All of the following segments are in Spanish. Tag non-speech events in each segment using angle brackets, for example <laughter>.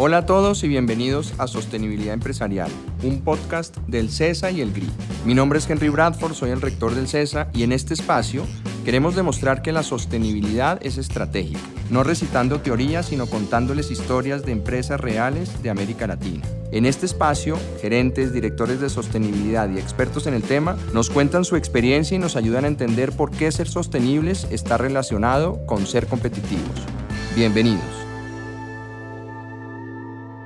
Hola a todos y bienvenidos a Sostenibilidad Empresarial, un podcast del CESA y el GRI. Mi nombre es Henry Bradford, soy el rector del CESA y en este espacio queremos demostrar que la sostenibilidad es estratégica, no recitando teorías, sino contándoles historias de empresas reales de América Latina. En este espacio, gerentes, directores de sostenibilidad y expertos en el tema nos cuentan su experiencia y nos ayudan a entender por qué ser sostenibles está relacionado con ser competitivos. Bienvenidos.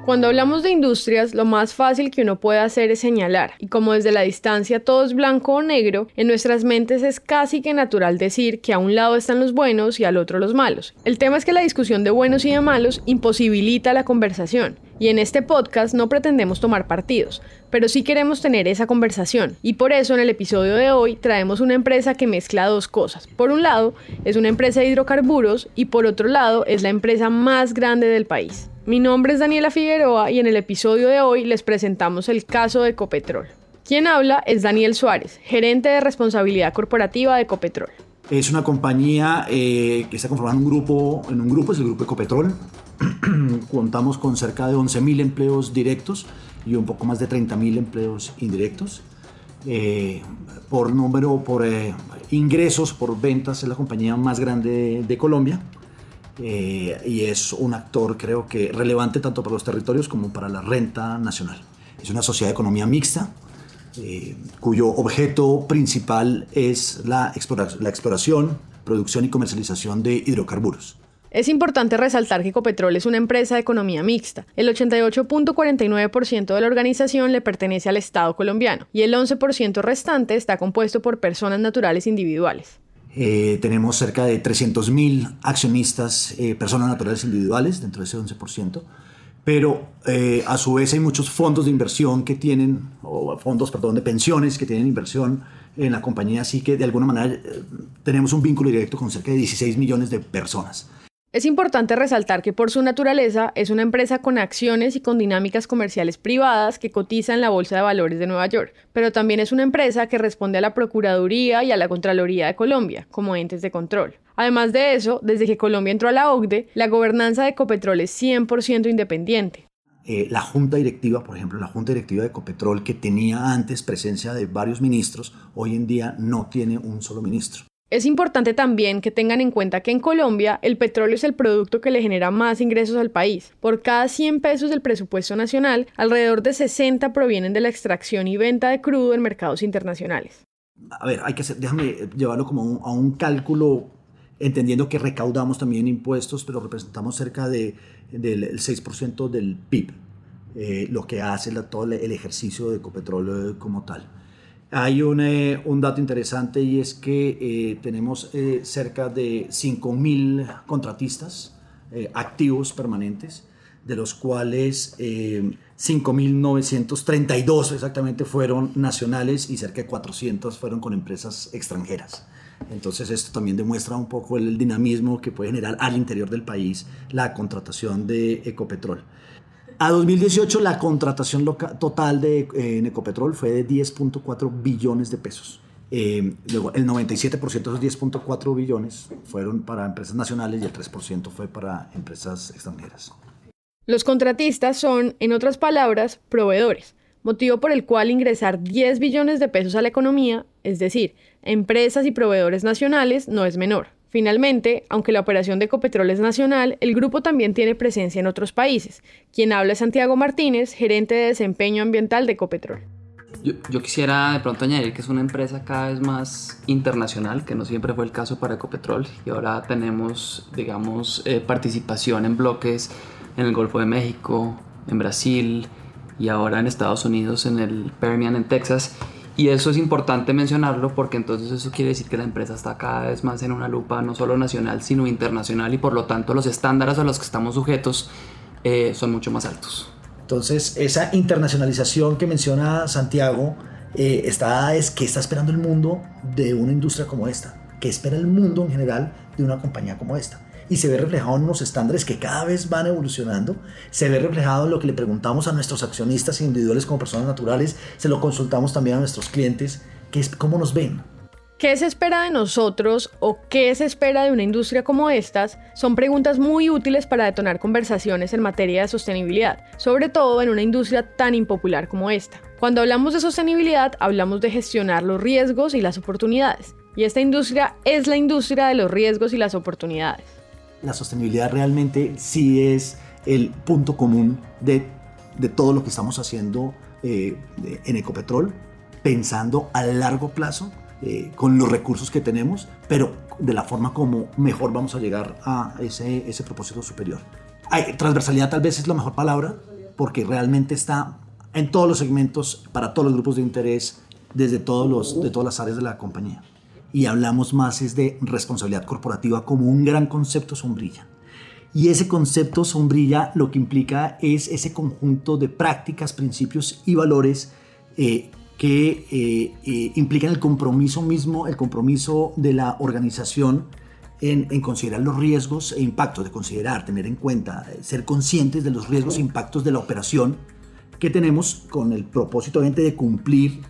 Cuando hablamos de industrias, lo más fácil que uno puede hacer es señalar, y como desde la distancia todo es blanco o negro, en nuestras mentes es casi que natural decir que a un lado están los buenos y al otro los malos. El tema es que la discusión de buenos y de malos imposibilita la conversación, y en este podcast no pretendemos tomar partidos, pero sí queremos tener esa conversación, y por eso en el episodio de hoy traemos una empresa que mezcla dos cosas. Por un lado, es una empresa de hidrocarburos, y por otro lado, es la empresa más grande del país. Mi nombre es Daniela Figueroa y en el episodio de hoy les presentamos el caso de Ecopetrol. Quien habla es Daniel Suárez, gerente de responsabilidad corporativa de Ecopetrol. Es una compañía eh, que está conformada en un grupo, en un grupo es el grupo Ecopetrol. <clears throat> Contamos con cerca de 11.000 empleos directos y un poco más de 30.000 empleos indirectos. Eh, por número, por eh, ingresos, por ventas, es la compañía más grande de Colombia. Eh, y es un actor creo que relevante tanto para los territorios como para la renta nacional. Es una sociedad de economía mixta eh, cuyo objeto principal es la, la exploración, producción y comercialización de hidrocarburos. Es importante resaltar que Ecopetrol es una empresa de economía mixta. El 88.49% de la organización le pertenece al Estado colombiano y el 11% restante está compuesto por personas naturales individuales. Eh, tenemos cerca de 300.000 accionistas, eh, personas naturales individuales, dentro de ese 11%, pero eh, a su vez hay muchos fondos de inversión que tienen, o fondos, perdón, de pensiones que tienen inversión en la compañía, así que de alguna manera tenemos un vínculo directo con cerca de 16 millones de personas. Es importante resaltar que por su naturaleza es una empresa con acciones y con dinámicas comerciales privadas que cotiza en la Bolsa de Valores de Nueva York, pero también es una empresa que responde a la Procuraduría y a la Contraloría de Colombia como entes de control. Además de eso, desde que Colombia entró a la OCDE, la gobernanza de Ecopetrol es 100% independiente. Eh, la junta directiva, por ejemplo, la junta directiva de Ecopetrol, que tenía antes presencia de varios ministros, hoy en día no tiene un solo ministro. Es importante también que tengan en cuenta que en Colombia el petróleo es el producto que le genera más ingresos al país. Por cada 100 pesos del presupuesto nacional, alrededor de 60 provienen de la extracción y venta de crudo en mercados internacionales. A ver, hay que hacer, déjame llevarlo como a un cálculo, entendiendo que recaudamos también impuestos, pero representamos cerca de, del 6% del PIB, eh, lo que hace todo el ejercicio de Ecopetrol eh, como tal. Hay un, eh, un, dato interesante y es que eh, tenemos eh, cerca de 5.000 contratistas activos permanentes, de los cuales 5.932 exactamente fueron nacionales y cerca de 400 fueron con empresas extranjeras. Entonces esto también demuestra un poco el dinamismo que puede generar al interior del país la contratación de Ecopetrol. A 2018 la contratación total de eh, Ecopetrol fue de 10.4 billones de pesos. Eh, luego, el 97% de esos 10.4 billones fueron para empresas nacionales y el 3% fue para empresas extranjeras. Los contratistas son, en otras palabras, proveedores, motivo por el cual ingresar 10 billones de pesos a la economía, es decir, empresas y proveedores nacionales, no es menor. Finalmente, aunque la operación de Ecopetrol es nacional, el grupo también tiene presencia en otros países. Quien habla es Santiago Martínez, gerente de desempeño ambiental de Ecopetrol. Yo, quisiera de pronto añadir que es una empresa cada vez más internacional, que no siempre fue el caso para Ecopetrol, y ahora tenemos, digamos, eh, participación en bloques en el Golfo de México, en Brasil y ahora en Estados Unidos, en el Permian, en Texas. Y eso es importante mencionarlo porque entonces eso quiere decir que la empresa está cada vez más en una lupa no solo nacional sino internacional y por lo tanto los estándares a los que estamos sujetos eh, son mucho más altos. Entonces esa internacionalización que menciona Santiago eh, está, es que está esperando el mundo de una industria como esta, que espera el mundo en general de una compañía como esta y se ve reflejado en unos estándares que cada vez van evolucionando, se ve reflejado en lo que le preguntamos a nuestros accionistas individuales como personas naturales, se lo consultamos también a nuestros clientes, que es cómo nos ven. ¿Qué se espera de nosotros o qué se espera de una industria como estas? Son preguntas muy útiles para detonar conversaciones en materia de sostenibilidad, sobre todo en una industria tan impopular como esta. Cuando hablamos de sostenibilidad, hablamos de gestionar los riesgos y las oportunidades. Y esta industria es la industria de los riesgos y las oportunidades. La sostenibilidad realmente sí es el punto común de, todo lo que estamos haciendo eh, en Ecopetrol, pensando a largo plazo eh, con los recursos que tenemos, pero de la forma como mejor vamos a llegar a ese, ese propósito superior. Hay, transversalidad tal vez es la mejor palabra, porque realmente está en todos los segmentos, para todos los grupos de interés, desde todos los, de todas las áreas de la compañía. Y hablamos más es de responsabilidad corporativa como un gran concepto sombrilla. Y ese concepto sombrilla lo que implica es ese conjunto de prácticas, principios y valores eh, que eh, eh, implican el compromiso mismo, el compromiso de la organización en, considerar los riesgos e impactos, de considerar, tener en cuenta, ser conscientes de los riesgos e impactos de la operación que tenemos con el propósito de cumplir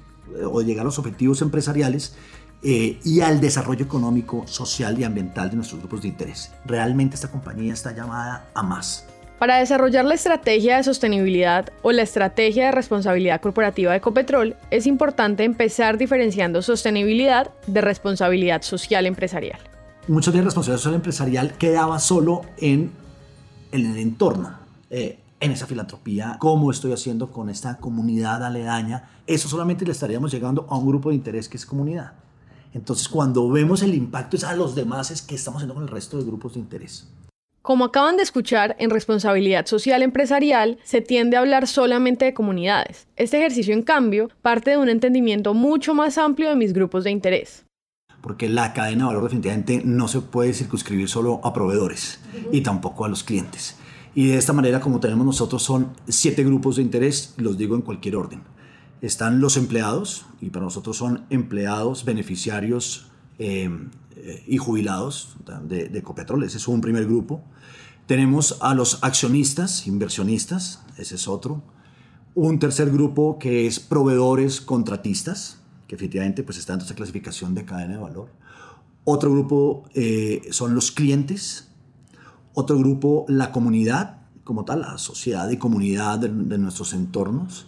o de llegar a los objetivos empresariales y al desarrollo económico, social y ambiental de nuestros grupos de interés. Realmente esta compañía está llamada a más. Para desarrollar la estrategia de sostenibilidad o la estrategia de responsabilidad corporativa de Ecopetrol, es importante empezar diferenciando sostenibilidad de responsabilidad social empresarial. Muchas veces responsabilidad social empresarial quedaba solo en, el entorno, eh, en esa filantropía, cómo estoy haciendo con esta comunidad aledaña. Eso solamente le estaríamos llegando a un grupo de interés que es comunidad. Entonces, cuando vemos el impacto es a los demás, es que estamos haciendo con el resto de grupos de interés. Como acaban de escuchar, en responsabilidad social empresarial se tiende a hablar solamente de comunidades. Este ejercicio, en cambio, parte de un entendimiento mucho más amplio de mis grupos de interés. Porque la cadena de valor definitivamente no se puede circunscribir solo a proveedores y tampoco a los clientes. Y de esta manera, como tenemos nosotros, son siete grupos de interés, los digo en cualquier orden. Están los empleados, y para nosotros son empleados, beneficiarios, eh, eh, y jubilados de, de Ecopetrol, ese es un primer grupo. Tenemos a los accionistas, inversionistas, ese es otro. Un tercer grupo que es proveedores contratistas, que efectivamente pues está en esta clasificación de cadena de valor. Otro grupo eh, son los clientes. Otro grupo, la comunidad, como tal, la sociedad y comunidad de nuestros entornos.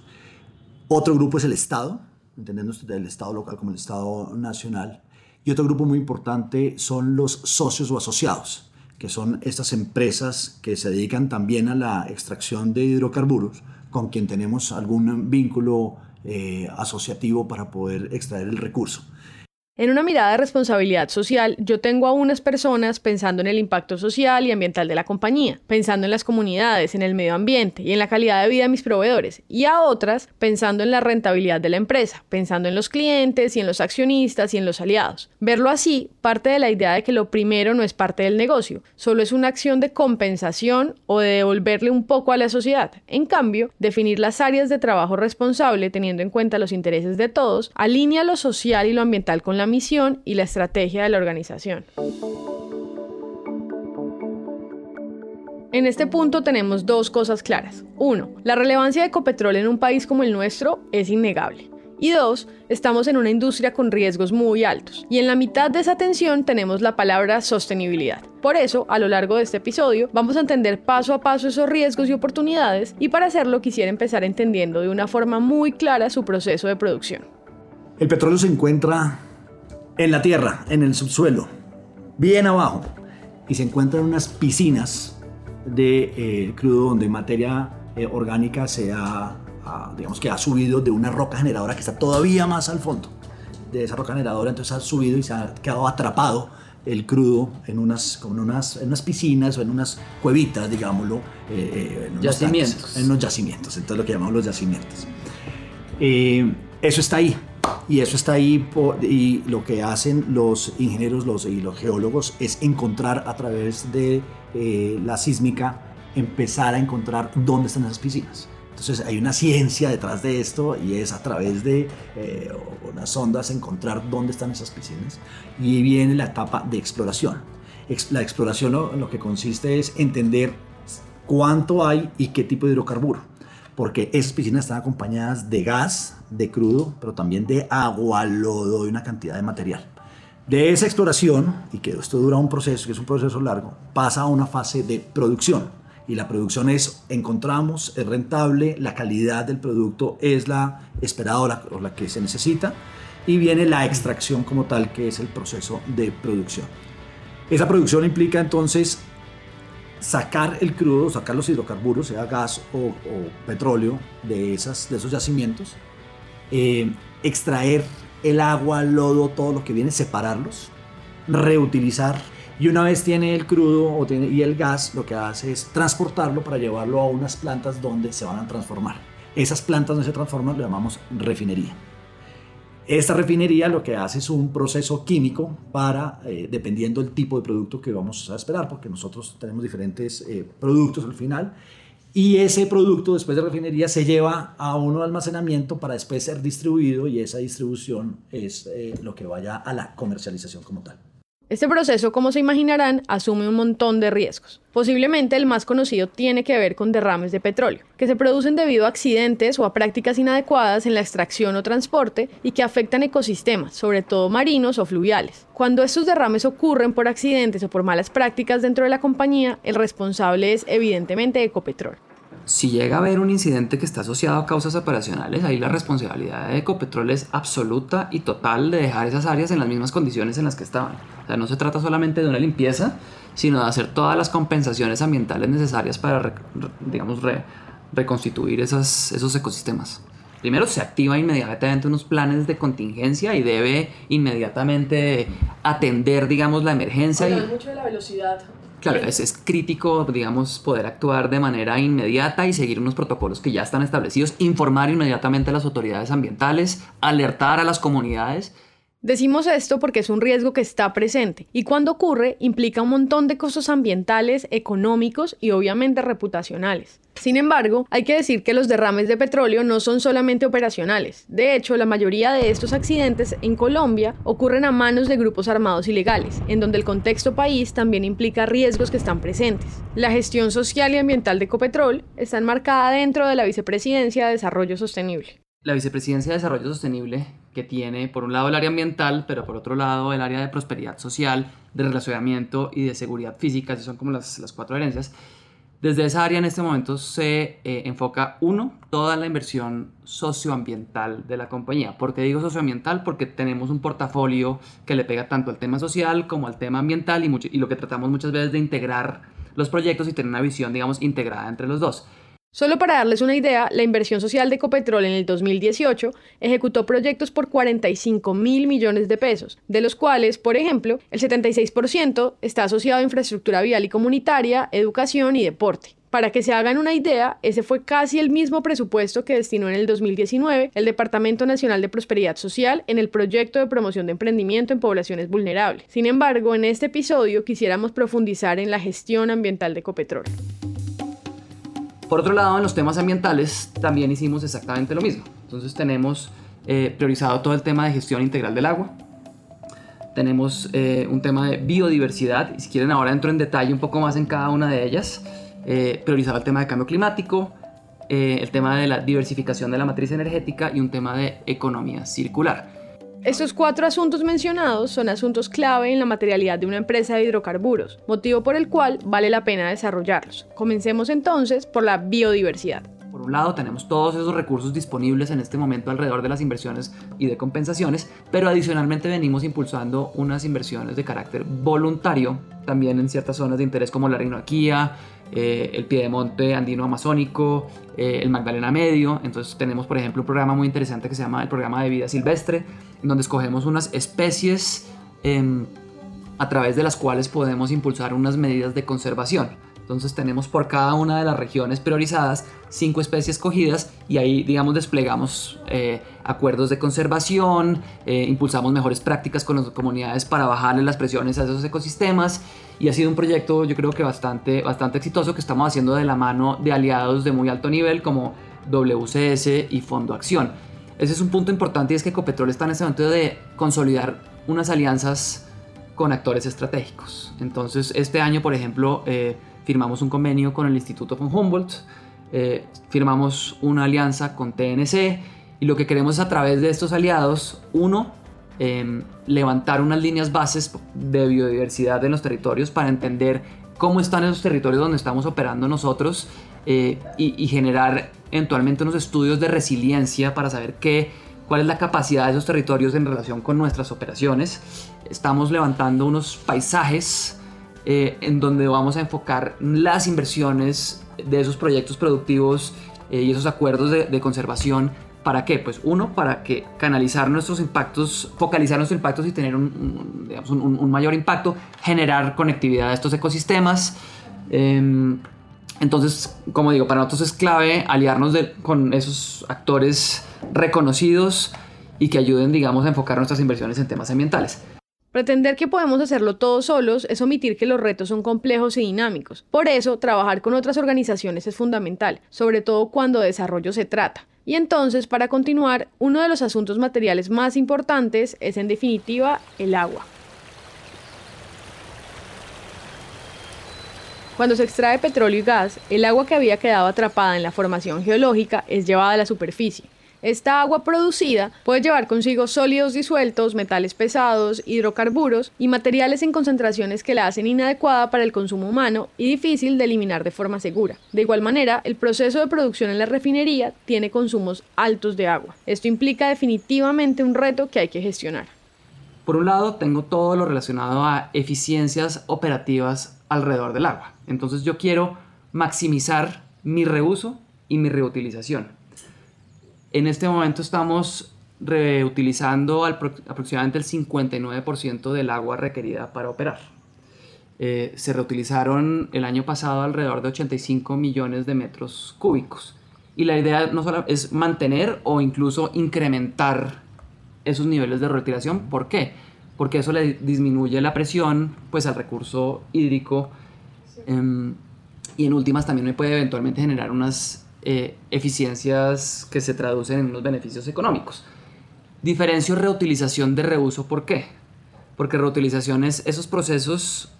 Otro grupo es el Estado, entendiendo el Estado local como el Estado nacional. Y otro grupo muy importante son los socios o asociados, que son estas empresas que se dedican también a la extracción de hidrocarburos, con quien tenemos algún vínculo eh, asociativo para poder extraer el recurso. En una mirada de responsabilidad social, yo tengo a unas personas pensando en el impacto social y ambiental de la compañía, pensando en las comunidades, en el medio ambiente y en la calidad de vida de mis proveedores, y a otras pensando en la rentabilidad de la empresa, pensando en los clientes y en los accionistas y en los aliados. Verlo así parte de la idea de que lo primero no es parte del negocio, solo es una acción de compensación o de devolverle un poco a la sociedad. En cambio, definir las áreas de trabajo responsable teniendo en cuenta los intereses de todos, alinea lo social y lo ambiental con la misión y la estrategia de la organización. En este punto tenemos dos cosas claras. Uno, la relevancia de Ecopetrol en un país como el nuestro es innegable. Y dos, estamos en una industria con riesgos muy altos. Y en la mitad de esa tensión tenemos la palabra sostenibilidad. Por eso, a lo largo de este episodio, vamos a entender paso a paso esos riesgos y oportunidades. Y para hacerlo quisiera empezar entendiendo de una forma muy clara su proceso de producción. El petróleo se encuentra en la tierra, en el subsuelo, bien abajo, y se encuentran unas piscinas de eh, crudo donde materia eh, orgánica se ha, digamos que ha subido de una roca generadora que está todavía más al fondo de esa roca generadora, entonces ha subido y se ha quedado atrapado el crudo en unas, como en unas, en unas piscinas o en unas cuevitas, digámoslo, eh, en, yacimientos. en unos yacimientos, entonces lo que llamamos los yacimientos. eso está ahí, y eso está ahí y lo que hacen los ingenieros los, y los geólogos es encontrar a través de eh, la sísmica, empezar a encontrar dónde están esas piscinas. Entonces hay una ciencia detrás de esto y es a través de eh, unas ondas encontrar dónde están esas piscinas. Y viene la etapa de exploración. La exploración lo que consiste es entender cuánto hay y qué tipo de hidrocarburo porque esas piscinas están acompañadas de gas, de crudo, pero también de agua, lodo y una cantidad de material. De esa exploración, y que esto dura un proceso, que es un proceso largo, pasa a una fase de producción. Y la producción es, encontramos, es rentable, la calidad del producto es la esperada o la, que se necesita, y viene la extracción como tal, que es el proceso de producción. Esa producción implica entonces sacar el crudo, sacar los hidrocarburos, sea gas o, o petróleo, de, esas, de esos yacimientos, eh, extraer el agua, el lodo, todo lo que viene, separarlos, reutilizar. Y una vez tiene el crudo y el gas, lo que hace es transportarlo para llevarlo a unas plantas donde se van a transformar. Esas plantas donde se transforman lo llamamos refinería. Esta refinería lo que hace es un proceso químico para, eh, dependiendo del tipo de producto que vamos a esperar, porque nosotros tenemos diferentes eh, productos al final, y ese producto después de refinería se lleva a de almacenamiento para después ser distribuido y esa distribución es eh, lo que vaya a la comercialización como tal. Este proceso, como se imaginarán, asume un montón de riesgos. Posiblemente el más conocido tiene que ver con derrames de petróleo, que se producen debido a accidentes o a prácticas inadecuadas en la extracción o transporte y que afectan ecosistemas, sobre todo marinos o fluviales. Cuando estos derrames ocurren por accidentes o por malas prácticas dentro de la compañía, el responsable es evidentemente Ecopetrol. Si llega a haber un incidente que está asociado a causas operacionales, ahí la responsabilidad de Ecopetrol es absoluta y total de dejar esas áreas en las mismas condiciones en las que estaban. O sea, no se trata solamente de una limpieza, sino de hacer todas las compensaciones ambientales necesarias para, digamos, reconstituir esas, esos ecosistemas. Primero se activa inmediatamente unos planes de contingencia y debe inmediatamente atender, digamos, la emergencia. Hablan mucho de la velocidad Claro, es, es, crítico, digamos, poder actuar de manera inmediata y seguir unos protocolos que ya están establecidos, informar inmediatamente a las autoridades ambientales, alertar a las comunidades Decimos esto porque es un riesgo que está presente y cuando ocurre implica un montón de costos ambientales, económicos y obviamente reputacionales. Sin embargo, hay que decir que los derrames de petróleo no son solamente operacionales. De hecho, la mayoría de estos accidentes en Colombia ocurren a manos de grupos armados ilegales, en donde el contexto país también implica riesgos que están presentes. La gestión social y ambiental de Ecopetrol está enmarcada dentro de la Vicepresidencia de Desarrollo Sostenible. La Vicepresidencia de Desarrollo Sostenible que tiene por un lado el área ambiental, pero por otro lado el área de prosperidad social, de relacionamiento y de seguridad física, esas son como las, las cuatro herencias. Desde esa área en este momento se eh, enfoca, uno, toda la inversión socioambiental de la compañía. ¿Por qué digo socioambiental? Porque tenemos un portafolio que le pega tanto al tema social como al tema ambiental y, mucho, y lo que tratamos muchas veces de integrar los proyectos y tener una visión, digamos, integrada entre los dos. Solo para darles una idea, la inversión social de Ecopetrol en el 2018 ejecutó proyectos por 45 mil millones de pesos, de los cuales, por ejemplo, el 76% está asociado a infraestructura vial y comunitaria, educación y deporte. Para que se hagan una idea, ese fue casi el mismo presupuesto que destinó en el 2019 el Departamento Nacional de Prosperidad Social en el proyecto de promoción de emprendimiento en poblaciones vulnerables. Sin embargo, en este episodio quisiéramos profundizar en la gestión ambiental de Ecopetrol. Por otro lado, en los temas ambientales también hicimos exactamente lo mismo. Entonces tenemos eh, priorizado todo el tema de gestión integral del agua. Tenemos eh, un tema de biodiversidad, y si quieren ahora entro en detalle un poco más en cada una de ellas. Eh, priorizado el tema de cambio climático, el tema de la diversificación de la matriz energética y un tema de economía circular. Estos cuatro asuntos mencionados son asuntos clave en la materialidad de una empresa de hidrocarburos, motivo por el cual vale la pena desarrollarlos. Comencemos entonces por la biodiversidad. Por un lado tenemos todos esos recursos disponibles en este momento alrededor de las inversiones y de compensaciones, pero adicionalmente venimos impulsando unas inversiones de carácter voluntario también en ciertas zonas de interés como la Rinoaquía, eh, el Piedemonte Andino Amazónico, eh, el Magdalena Medio. Entonces tenemos, por ejemplo, un programa muy interesante que se llama el Programa de Vida Silvestre, en donde escogemos unas especies em, a través de las cuales podemos impulsar unas medidas de conservación. Entonces tenemos por cada una de las regiones priorizadas cinco especies cogidas y ahí, digamos, desplegamos eh, acuerdos de conservación, eh, impulsamos mejores prácticas con las comunidades para bajarle las presiones a esos ecosistemas y ha sido un proyecto yo creo que bastante, bastante exitoso que estamos haciendo de la mano de aliados de muy alto nivel como WCS y Fondo Acción. Ese es un punto importante y es que Ecopetrol está en este momento de consolidar unas alianzas con actores estratégicos. Entonces este año, por ejemplo, eh, firmamos un convenio con el Instituto von Humboldt, eh, firmamos una alianza con TNC y lo que queremos a través de estos aliados, uno, em, levantar unas líneas bases de biodiversidad en los territorios para entender cómo están esos territorios donde estamos operando nosotros eh, y, generar eventualmente unos estudios de resiliencia para saber qué, cuál es la capacidad de esos territorios en relación con nuestras operaciones. Estamos levantando unos paisajes eh, en donde vamos a enfocar las inversiones de esos proyectos productivos eh, y esos acuerdos de, conservación. ¿Para qué? Pues uno, para que canalizar nuestros impactos, focalizar nuestros impactos y tener un, mayor impacto, generar conectividad a estos ecosistemas. Em, entonces, como digo, para nosotros es clave aliarnos con esos actores reconocidos y que ayuden, digamos, a enfocar nuestras inversiones en temas ambientales. Pretender que podemos hacerlo todos solos es omitir que los retos son complejos y dinámicos. Por eso, trabajar con otras organizaciones es fundamental, sobre todo cuando de desarrollo se trata. Y entonces, para continuar, uno de los asuntos materiales más importantes es en definitiva el agua. Cuando se extrae petróleo y gas, el agua que había quedado atrapada en la formación geológica es llevada a la superficie. Esta agua producida puede llevar consigo sólidos disueltos, metales pesados, hidrocarburos y materiales en concentraciones que la hacen inadecuada para el consumo humano y difícil de eliminar de forma segura. De igual manera, el proceso de producción en la refinería tiene consumos altos de agua. Esto implica definitivamente un reto que hay que gestionar. Por un lado, tengo todo lo relacionado a eficiencias operativas alrededor del agua. Entonces yo quiero maximizar mi reuso y mi reutilización. En este momento estamos reutilizando aproximadamente el 59% del agua requerida para operar. Eh, se reutilizaron el año pasado alrededor de 85 millones de metros cúbicos. Y la idea no solo es mantener o incluso incrementar esos niveles de reutilización. ¿Por qué? Porque eso le disminuye la presión pues, al recurso hídrico Em, y en últimas también me puede eventualmente generar unas eh, eficiencias que se traducen en unos beneficios económicos. Diferencio reutilización de reuso, ¿por qué? Porque reutilización es esos procesos,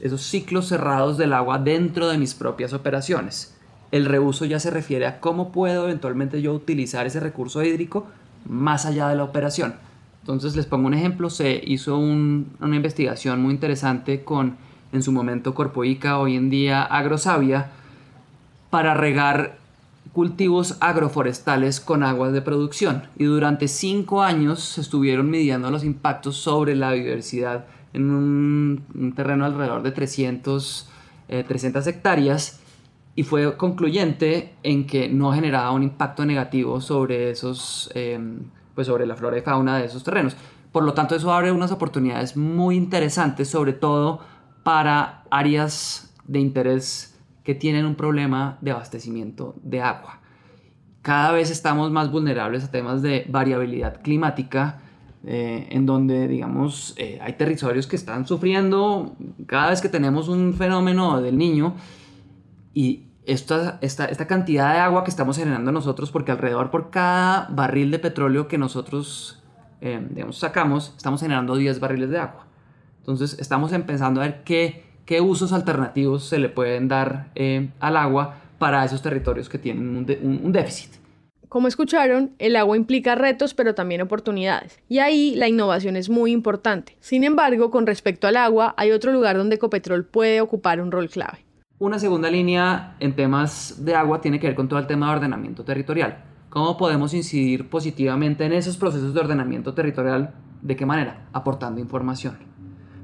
esos ciclos cerrados del agua dentro de mis propias operaciones. El reuso ya se refiere a cómo puedo eventualmente yo utilizar ese recurso hídrico más allá de la operación. Entonces les pongo un ejemplo, se hizo una investigación muy interesante con en su momento Corpoica, hoy en día Agrosavia, para regar cultivos agroforestales con aguas de producción. Y durante cinco años estuvieron midiendo los impactos sobre la biodiversidad en un, terreno alrededor de 300, 300 eh, hectáreas y fue concluyente en que no generaba un impacto negativo sobre esos em, pues sobre la flora y fauna de esos terrenos por lo tanto eso abre unas oportunidades muy interesantes sobre todo para áreas de interés que tienen un problema de abastecimiento de agua. Cada vez estamos más vulnerables a temas de variabilidad climática, eh, en donde, digamos, eh, hay territorios que están sufriendo cada vez que tenemos un fenómeno del niño y esta, esta, esta cantidad de agua que estamos generando nosotros, porque alrededor por cada barril de petróleo que nosotros, eh, sacamos, estamos generando 10 barriles de agua. Entonces estamos empezando a ver qué, qué usos alternativos se le pueden dar eh, al agua para esos territorios que tienen un, déficit. Como escucharon, el agua implica retos pero también oportunidades, y ahí la innovación es muy importante. Sin embargo, con respecto al agua, hay otro lugar donde Ecopetrol puede ocupar un rol clave. Una segunda línea en temas de agua tiene que ver con todo el tema de ordenamiento territorial. ¿Cómo podemos incidir positivamente en esos procesos de ordenamiento territorial? ¿De qué manera? Aportando información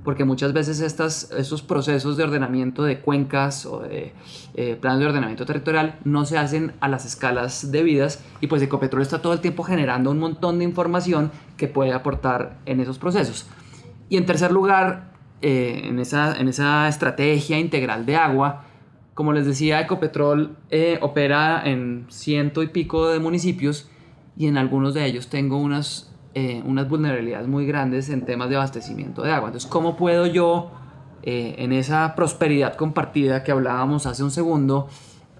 porque muchas veces estas, estos procesos de ordenamiento de cuencas o de eh, planes de ordenamiento territorial no se hacen a las escalas debidas y pues Ecopetrol está todo el tiempo generando un montón de información que puede aportar en esos procesos. Y en tercer lugar, eh, en, esa, en esa estrategia integral de agua, como les decía, Ecopetrol eh, opera en ciento y pico de municipios y en algunos de ellos tengo unas eh, unas vulnerabilidades muy grandes en temas de abastecimiento de agua. Entonces, ¿cómo puedo yo, eh, en esa prosperidad compartida que hablábamos hace un segundo,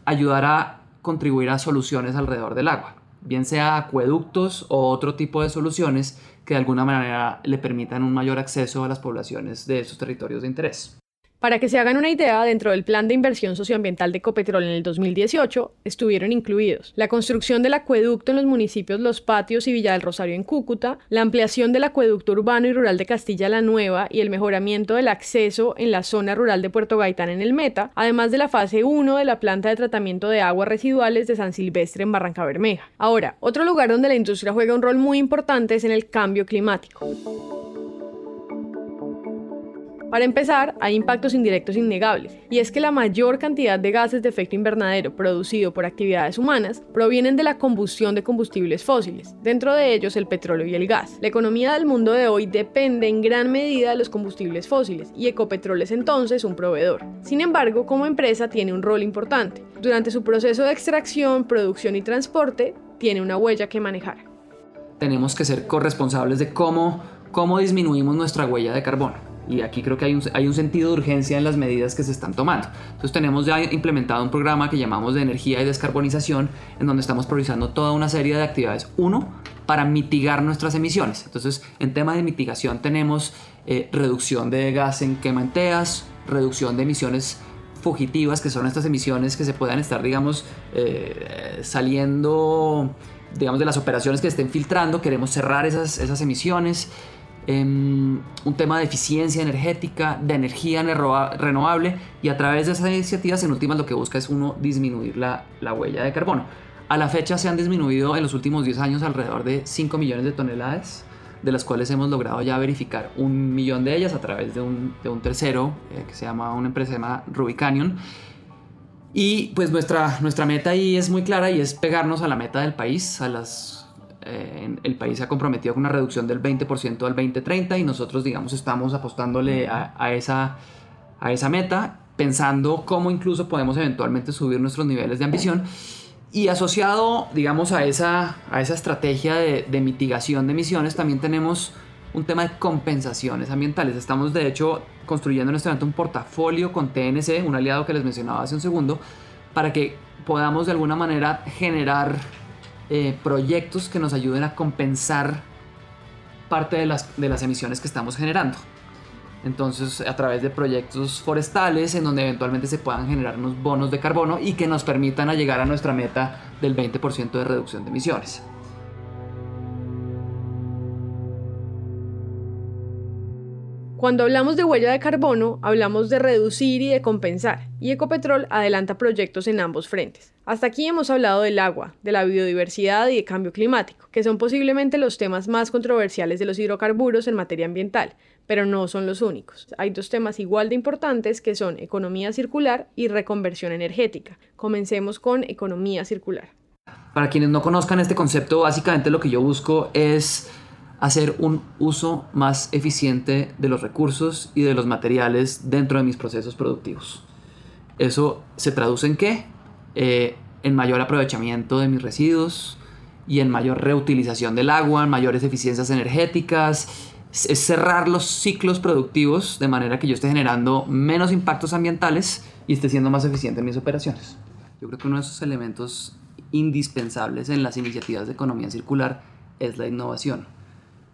ayudar a contribuir a soluciones alrededor del agua? Bien sea acueductos o otro tipo de soluciones que de alguna manera le permitan un mayor acceso a las poblaciones de esos territorios de interés. Para que se hagan una idea, dentro del plan de inversión socioambiental de Ecopetrol en el 2018 estuvieron incluidos la construcción del acueducto en los municipios Los Patios y Villa del Rosario en Cúcuta, la ampliación del acueducto urbano y rural de Castilla la Nueva y el mejoramiento del acceso en la zona rural de Puerto Gaitán en el Meta, además de la fase 1 de la planta de tratamiento de aguas residuales de San Silvestre en Barranca Bermeja. Ahora, otro lugar donde la industria juega un rol muy importante es en el cambio climático. Para empezar, hay impactos indirectos innegables, y es que la mayor cantidad de gases de efecto invernadero producido por actividades humanas provienen de la combustión de combustibles fósiles, dentro de ellos el petróleo y el gas. La economía del mundo de hoy depende en gran medida de los combustibles fósiles, y Ecopetrol es entonces un proveedor. Sin embargo, como empresa tiene un rol importante. Durante su proceso de extracción, producción y transporte, tiene una huella que manejar. Tenemos que ser corresponsables de cómo, cómo disminuimos nuestra huella de carbono y aquí creo que hay un, hay un sentido de urgencia en las medidas que se están tomando. Entonces tenemos ya implementado un programa que llamamos de energía y descarbonización, en donde estamos priorizando toda una serie de actividades. Uno, para mitigar nuestras emisiones. Entonces, en tema de mitigación tenemos eh, reducción de gas en quema en teas, reducción de emisiones fugitivas, que son estas emisiones que se puedan estar, digamos, eh, saliendo, digamos, de las operaciones que estén filtrando. Queremos cerrar esas, esas emisiones. Em, un tema de eficiencia energética, de energía renovable y a través de esas iniciativas en últimas lo que busca es uno disminuir la, la, huella de carbono. A la fecha se han disminuido en los últimos 10 años alrededor de 5 millones de toneladas, de las cuales hemos logrado ya verificar un millón de ellas a través de un, de un tercero eh, que se llama una empresa llamada Rubicanion. Y pues nuestra, nuestra meta ahí es muy clara y es pegarnos a la meta del país, a las eh, el país se ha comprometido con una reducción del 20% al 2030 y nosotros, digamos, estamos apostándole a, esa, a esa meta, pensando cómo incluso podemos eventualmente subir nuestros niveles de ambición. Y asociado, digamos, a esa, a esa estrategia de, de mitigación de emisiones, también tenemos un tema de compensaciones ambientales. Estamos, de hecho, construyendo en este momento un portafolio con TNC, un aliado que les mencionaba hace un segundo, para que podamos de alguna manera generar eh, proyectos que nos ayuden a compensar parte de las, de las emisiones que estamos generando. Entonces, a través de proyectos forestales en donde eventualmente se puedan generar unos bonos de carbono y que nos permitan llegar a nuestra meta del 20% de reducción de emisiones. Cuando hablamos de huella de carbono, hablamos de reducir y de compensar, y Ecopetrol adelanta proyectos en ambos frentes. Hasta aquí hemos hablado del agua, de la biodiversidad y de cambio climático, que son posiblemente los temas más controversiales de los hidrocarburos en materia ambiental, pero no son los únicos. Hay dos temas igual de importantes que son economía circular y reconversión energética. Comencemos con economía circular. Para quienes no conozcan este concepto, básicamente lo que yo busco es hacer un uso más eficiente de los recursos y de los materiales dentro de mis procesos productivos. ¿Eso se traduce en qué? Eh, en mayor aprovechamiento de mis residuos y en mayor reutilización del agua, en mayores eficiencias energéticas, cerrar los ciclos productivos de manera que yo esté generando menos impactos ambientales y esté siendo más eficiente en mis operaciones. Yo creo que uno de esos elementos indispensables en las iniciativas de economía circular es la innovación.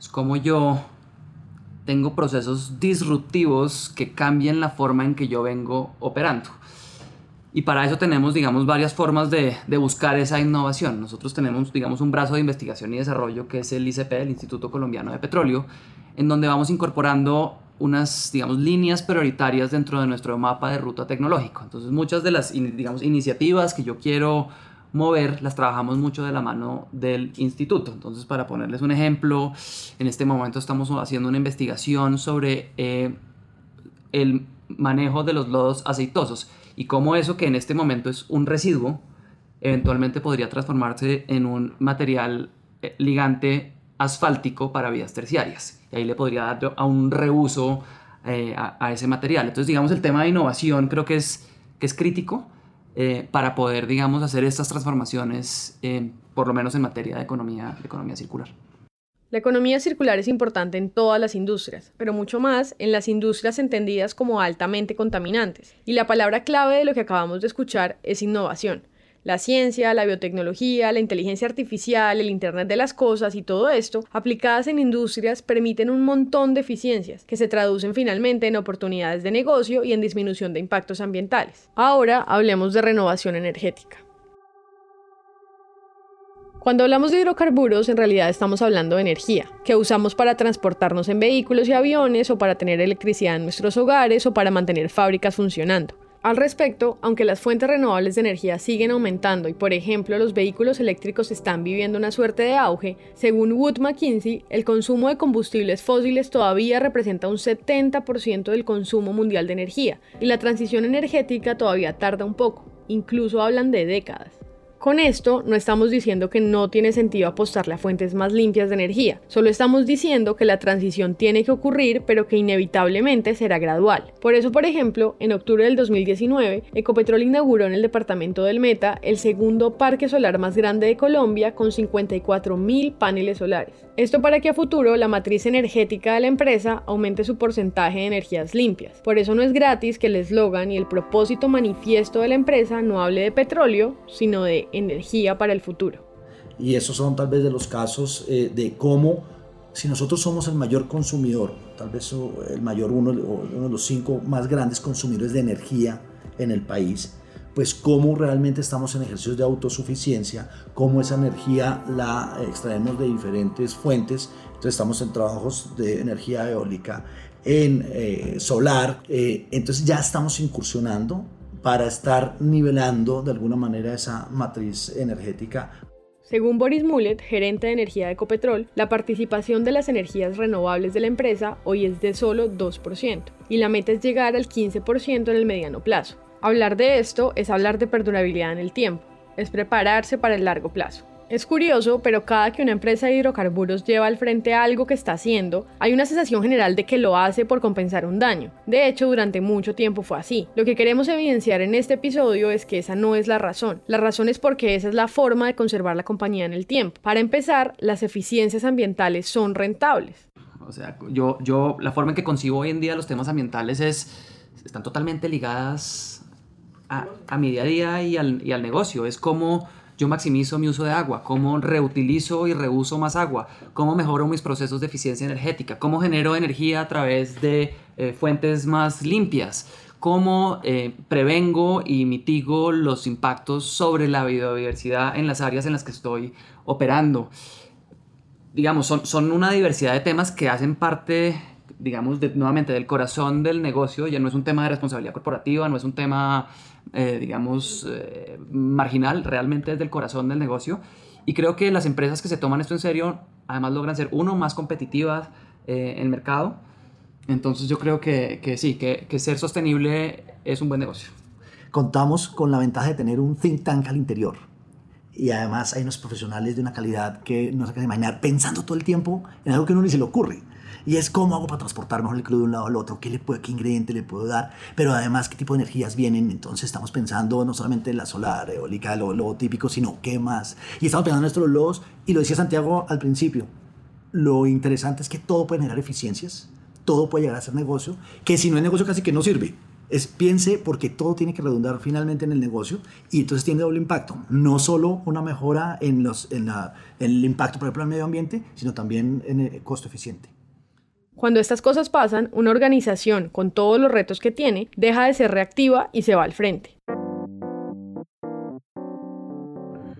Es como yo tengo procesos disruptivos que cambian la forma en que yo vengo operando. Y para eso tenemos, digamos, varias formas de, de, buscar esa innovación. Nosotros tenemos, digamos, un brazo de investigación y desarrollo que es el ICP, el Instituto Colombiano de Petróleo, en donde vamos incorporando unas, digamos, líneas prioritarias dentro de nuestro mapa de ruta tecnológico. Entonces, muchas de las, digamos, iniciativas que yo quiero mover las trabajamos mucho de la mano del instituto. Entonces, para ponerles un ejemplo, en este momento estamos haciendo una investigación sobre eh, el manejo de los lodos aceitosos y cómo eso que en este momento es un residuo, eventualmente podría transformarse en un material eh, ligante asfáltico para vías terciarias. Y ahí le podría dar a un reuso eh, a, ese material. Entonces, digamos, el tema de innovación creo que es, que es crítico eh, para poder, digamos, hacer estas transformaciones, por lo menos en materia de economía, de economía circular. La economía circular es importante en todas las industrias, pero mucho más en las industrias entendidas como altamente contaminantes. Y la palabra clave de lo que acabamos de escuchar es innovación. La ciencia, la biotecnología, la inteligencia artificial, el Internet de las Cosas y todo esto, aplicadas en industrias, permiten un montón de eficiencias que se traducen finalmente en oportunidades de negocio y en disminución de impactos ambientales. Ahora hablemos de renovación energética. Cuando hablamos de hidrocarburos, en realidad estamos hablando de energía, que usamos para transportarnos en vehículos y aviones, o para tener electricidad en nuestros hogares, o para mantener fábricas funcionando. Al respecto, aunque las fuentes renovables de energía siguen aumentando y por ejemplo los vehículos eléctricos están viviendo una suerte de auge, según Wood Mackenzie, el consumo de combustibles fósiles todavía representa un 70% del consumo mundial de energía y la transición energética todavía tarda un poco, incluso hablan de décadas. Con esto no estamos diciendo que no tiene sentido apostarle a fuentes más limpias de energía, solo estamos diciendo que la transición tiene que ocurrir pero que inevitablemente será gradual. Por eso, por ejemplo, en octubre del 2019, Ecopetrol inauguró en el departamento del Meta el segundo parque solar más grande de Colombia con 54.000 paneles solares. Esto para que a futuro la matriz energética de la empresa aumente su porcentaje de energías limpias. Por eso no es gratis que el eslogan y el propósito manifiesto de la empresa no hable de petróleo, sino de energía para el futuro. Y esos son tal vez de los casos eh, de cómo, si nosotros somos el mayor consumidor, tal vez el mayor uno, uno de los cinco más grandes consumidores de energía en el país, pues cómo realmente estamos en ejercicios de autosuficiencia, cómo esa energía la extraemos de diferentes fuentes. Entonces estamos en trabajos de energía eólica, en eh, solar, eh, entonces ya estamos incursionando para estar nivelando de alguna manera esa matriz energética. Según Boris Mulet, gerente de energía de Ecopetrol, la participación de las energías renovables de la empresa hoy es de solo 2% y la meta es llegar al 15% en el mediano plazo. Hablar de esto es hablar de perdurabilidad en el tiempo, es prepararse para el largo plazo. Es curioso, pero cada que una empresa de hidrocarburos lleva al frente algo que está haciendo, hay una sensación general de que lo hace por compensar un daño. De hecho, durante mucho tiempo fue así. Lo que queremos evidenciar en este episodio es que esa no es la razón. La razón es porque esa es la forma de conservar la compañía en el tiempo. Para empezar, las eficiencias ambientales son rentables. O sea, yo, yo la forma en que concibo hoy en día los temas ambientales es, están totalmente ligadas a, a mi día a día y al, y al negocio. Es como yo maximizo mi uso de agua, cómo reutilizo y reuso más agua, cómo mejoro mis procesos de eficiencia energética, cómo genero energía a través de eh, fuentes más limpias, cómo eh, prevengo y mitigo los impactos sobre la biodiversidad en las áreas en las que estoy operando. Digamos, son, son una diversidad de temas que hacen parte digamos, nuevamente del corazón del negocio, ya no es un tema de responsabilidad corporativa, no es un tema eh, digamos, eh, marginal, realmente es del corazón del negocio. Y creo que las empresas que se toman esto en serio, además logran ser, uno, más competitivas eh, en el mercado. Entonces yo creo que, que sí, que, que, ser sostenible es un buen negocio. Contamos con la ventaja de tener un think tank al interior. Y además hay unos profesionales de una calidad que no se puede imaginar, pensando todo el tiempo en algo que no ni se le ocurre. Y es cómo hago para transportar mejor el crudo de un lado al otro, qué, le puedo, qué ingrediente le puedo dar, pero además qué tipo de energías vienen. Entonces estamos pensando no solamente en la solar, eólica, lo, lo típico, sino qué más. Y estamos pensando en nuestros lodos, y lo decía Santiago al principio, lo interesante es que todo puede generar eficiencias, todo puede llegar a ser negocio, que si no es negocio casi que no sirve. Es piense porque todo tiene que redundar finalmente en el negocio y entonces tiene doble impacto. No solo una mejora en, el impacto, por ejemplo, el medio ambiente, sino también en el costo eficiente. Cuando estas cosas pasan, una organización, con todos los retos que tiene, deja de ser reactiva y se va al frente.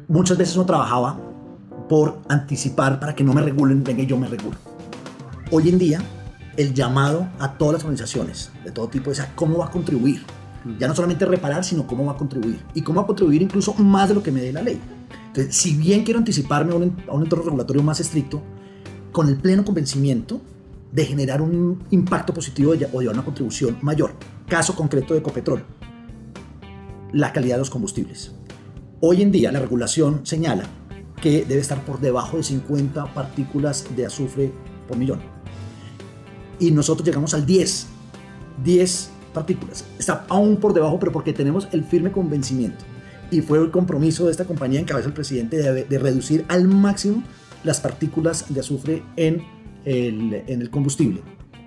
Muchas veces uno trabajaba por anticipar para que no me regulen, venga y yo me regulo. Hoy en día, el llamado a todas las organizaciones de todo tipo es a cómo va a contribuir. Ya no solamente reparar, sino cómo va a contribuir. Y cómo va a contribuir incluso más de lo que me dé la ley. Entonces, si bien quiero anticiparme a un, a un entorno regulatorio más estricto, con el pleno convencimiento de generar un impacto positivo o llevar una contribución mayor. Caso concreto de Ecopetrol, la calidad de los combustibles. Hoy en día la regulación señala que debe estar por debajo de 50 partículas de azufre por millón. Y nosotros llegamos al 10. 10 partículas. Está aún por debajo, pero porque tenemos el firme convencimiento. Y fue el compromiso de esta compañía en cabeza del presidente de, de reducir al máximo las partículas de azufre en el, en el combustible,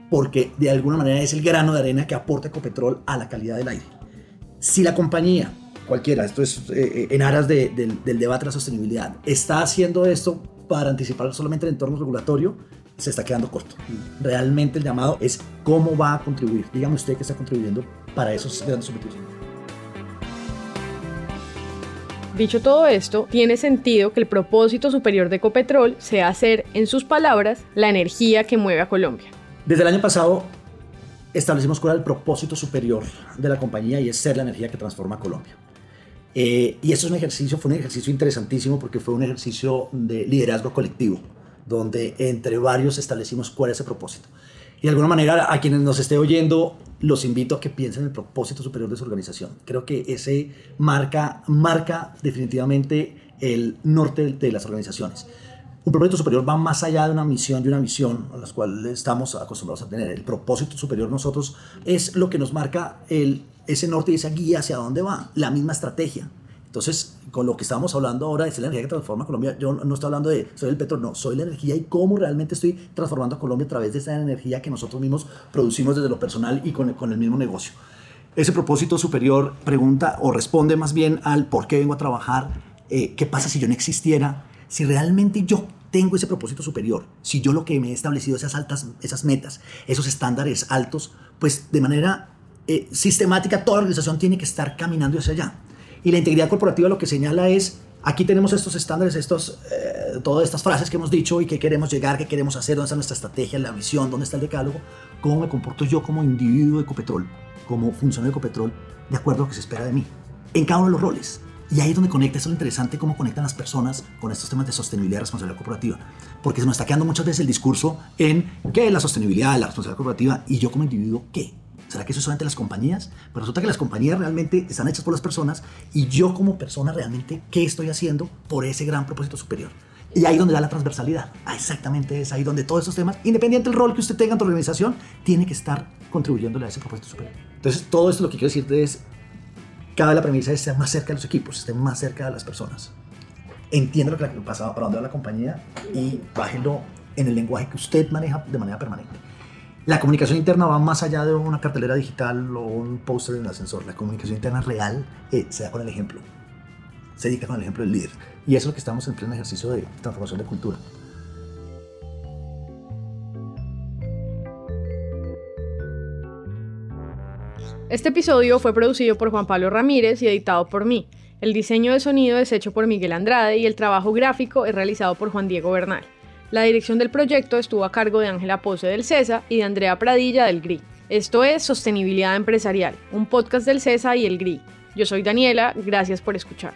porque de alguna manera es el grano de arena que aporta Ecopetrol a la calidad del aire. Si la compañía cualquiera, esto es eh, en aras del debate de la sostenibilidad, está haciendo esto para anticipar solamente el entorno regulatorio, se está quedando corto. Realmente el llamado es cómo va a contribuir. Dígame usted que está contribuyendo para esos grandes objetivos. Dicho todo esto, tiene sentido que el propósito superior de Ecopetrol sea hacer, en sus palabras, la energía que mueve a Colombia. Desde el año pasado establecimos cuál era el propósito superior de la compañía y es ser la energía que transforma a Colombia. Eh, y eso es un ejercicio, fue un ejercicio interesantísimo porque fue un ejercicio de liderazgo colectivo, donde entre varios establecimos cuál es ese propósito. Y de alguna manera a quienes nos esté oyendo, los invito a que piensen en el propósito superior de su organización. Creo que ese marca, marca definitivamente el norte de las organizaciones. Un propósito superior va más allá de una misión, de una visión a las cuales estamos acostumbrados a tener. El propósito superior nosotros es lo que nos marca el, ese norte y esa guía hacia dónde va, la misma estrategia. Entonces, con lo que estamos hablando ahora es la energía que transforma Colombia. Yo no estoy hablando de soy el petróleo, no, soy la energía y cómo realmente estoy transformando a Colombia a través de esa energía que nosotros mismos producimos desde lo personal y con, con el mismo negocio. Ese propósito superior pregunta o responde más bien al por qué vengo a trabajar, eh, qué pasa si yo no existiera, si realmente yo tengo ese propósito superior, si yo lo que me he establecido, esas altas, esas metas, esos estándares altos, pues de manera eh, sistemática toda la organización tiene que estar caminando hacia allá. Y la integridad corporativa lo que señala es, aquí tenemos estos estándares, estos, eh, todas estas frases que hemos dicho y que queremos llegar, qué queremos hacer, dónde está nuestra estrategia, la visión, dónde está el decálogo, cómo me comporto yo como individuo de Ecopetrol, como funcionario de Ecopetrol, de acuerdo a lo que se espera de mí, en cada uno de los roles. Y ahí es donde conecta, eso es lo interesante, cómo conectan las personas con estos temas de sostenibilidad y responsabilidad corporativa. Porque se nos está quedando muchas veces el discurso en qué es la sostenibilidad, la responsabilidad corporativa y yo como individuo, ¿qué? ¿Será que eso es solamente las compañías? Pero resulta que las compañías realmente están hechas por las personas y yo como persona realmente, ¿qué estoy haciendo por ese gran propósito superior? Y ahí donde da la transversalidad. Ah, exactamente es ahí donde todos esos temas, independiente del rol que usted tenga en tu organización, tiene que estar contribuyéndole a ese propósito superior. Entonces, todo esto lo que quiero decirte es cada la premisa es estar más cerca de los equipos, estar más cerca de las personas. Entienda lo que pasaba, para dónde va la compañía y bájelo en el lenguaje que usted maneja de manera permanente. La comunicación interna va más allá de una cartelera digital o un póster en el ascensor. La comunicación interna real eh, se da con el ejemplo. Se dedica con el ejemplo del líder. Y eso es lo que estamos en pleno ejercicio de transformación de cultura. Este episodio fue producido por Juan Pablo Ramírez y editado por mí. El diseño de sonido es hecho por Miguel Andrade y el trabajo gráfico es realizado por Juan Diego Bernal. La dirección del proyecto estuvo a cargo de Ángela Pose del CESA y de Andrea Pradilla del GRI. Esto es Sostenibilidad Empresarial, un podcast del CESA y el GRI. Yo soy Daniela, gracias por escuchar.